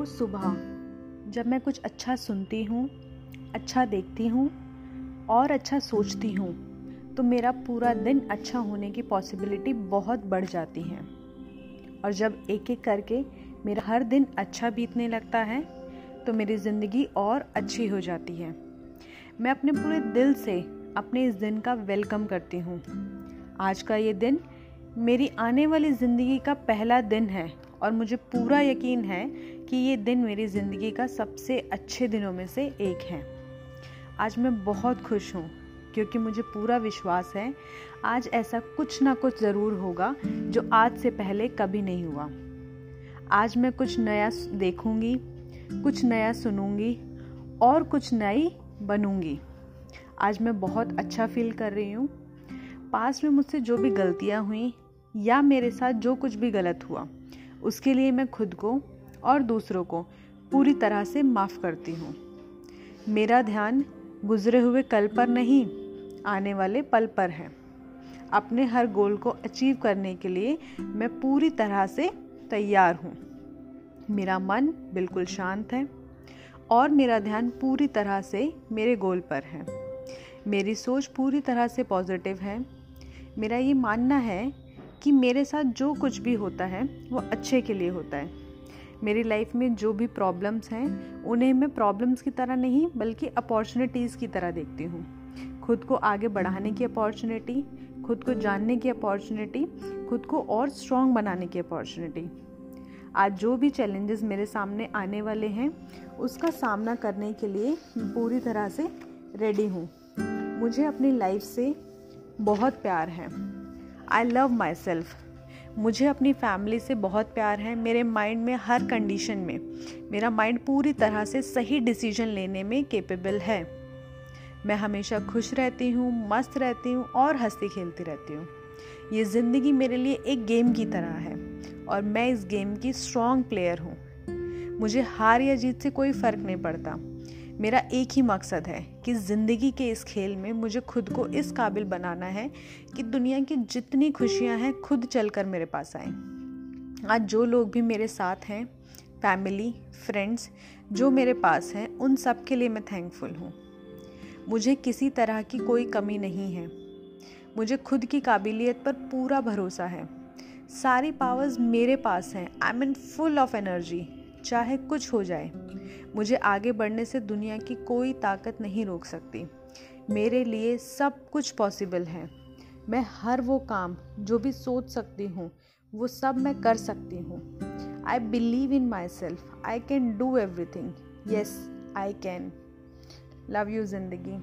रोज़ सुबह, जब मैं कुछ अच्छा सुनती हूँ अच्छा देखती हूँ और अच्छा सोचती हूँ तो मेरा पूरा दिन अच्छा होने की पॉसिबिलिटी बहुत बढ़ जाती है। और जब एक एक करके मेरा हर दिन अच्छा बीतने लगता है तो मेरी ज़िंदगी और अच्छी हो जाती है। मैं अपने पूरे दिल से अपने इस दिन का वेलकम करती हूँ। आज का ये दिन मेरी आने वाली ज़िंदगी का पहला दिन है। और मुझे पूरा यकीन है कि ये दिन मेरी ज़िंदगी का सबसे अच्छे दिनों में से एक है। आज मैं बहुत खुश हूँ, क्योंकि मुझे पूरा विश्वास है, आज ऐसा कुछ ना कुछ ज़रूर होगा जो आज से पहले कभी नहीं हुआ। आज मैं कुछ नया देखूँगी, कुछ नया सुनूँगी और कुछ नई बनूँगी। आज मैं बहुत अच्छा फील कर रही हूँ। पास में मुझसे जो भी गलतियाँ हुई या मेरे साथ जो कुछ भी गलत हुआ उसके लिए मैं खुद को और दूसरों को पूरी तरह से माफ़ करती हूँ। मेरा ध्यान गुजरे हुए कल पर नहीं, आने वाले पल पर है। अपने हर गोल को अचीव करने के लिए मैं पूरी तरह से तैयार हूँ। मेरा मन बिल्कुल शांत है और मेरा ध्यान पूरी तरह से मेरे गोल पर है। मेरी सोच पूरी तरह से पॉजिटिव है। मेरा ये मानना है कि मेरे साथ जो कुछ भी होता है, वो अच्छे के लिए होता है। मेरी लाइफ में जो भी प्रॉब्लम्स हैं, उन्हें मैं प्रॉब्लम्स की तरह नहीं, बल्कि अपॉर्चुनिटीज़ की तरह देखती हूँ। खुद को आगे बढ़ाने की अपॉर्चुनिटी खुद को जानने की अपॉर्चुनिटी खुद को और स्ट्रॉन्ग बनाने की अपॉर्चुनिटी आज जो भी चैलेंजेस मेरे सामने आने वाले हैं, उसका सामना करने के लिए पूरी तरह से रेडी हूँ। मुझे अपनी लाइफ से बहुत प्यार है। आई लव माई सेल्फ मुझे अपनी फैमिली से बहुत प्यार है, मेरे माइंड में हर कंडीशन में। मेरा माइंड पूरी तरह से सही डिसीज़न लेने में केपेबल है। मैं हमेशा खुश रहती हूँ, मस्त रहती हूँ और हंसती खेलती रहती हूँ। ये ज़िंदगी मेरे लिए एक गेम की तरह है और मैं इस गेम की स्ट्रॉन्ग प्लेयर हूँ। मुझे हार या जीत से कोई फ़र्क नहीं पड़ता। मेरा एक ही मकसद है कि ज़िंदगी के इस खेल में मुझे खुद को इस काबिल बनाना है कि दुनिया की जितनी खुशियाँ हैं खुद चलकर मेरे पास आएँ। आज जो लोग भी मेरे साथ हैं फैमिली फ्रेंड्स जो मेरे पास हैं, उन सब के लिए मैं थैंकफुल हूँ। मुझे किसी तरह की कोई कमी नहीं है। मुझे खुद की काबिलियत पर पूरा भरोसा है। सारी पावर्स मेरे पास हैं। I am in full of energy चाहे कुछ हो जाए, मुझे आगे बढ़ने से दुनिया की कोई ताकत नहीं रोक सकती। मेरे लिए सब कुछ पॉसिबल है। मैं हर वो काम, जो भी सोच सकती हूँ, वो सब मैं कर सकती हूँ। I believe in myself I can do everything yes I can love you ज़िंदगी।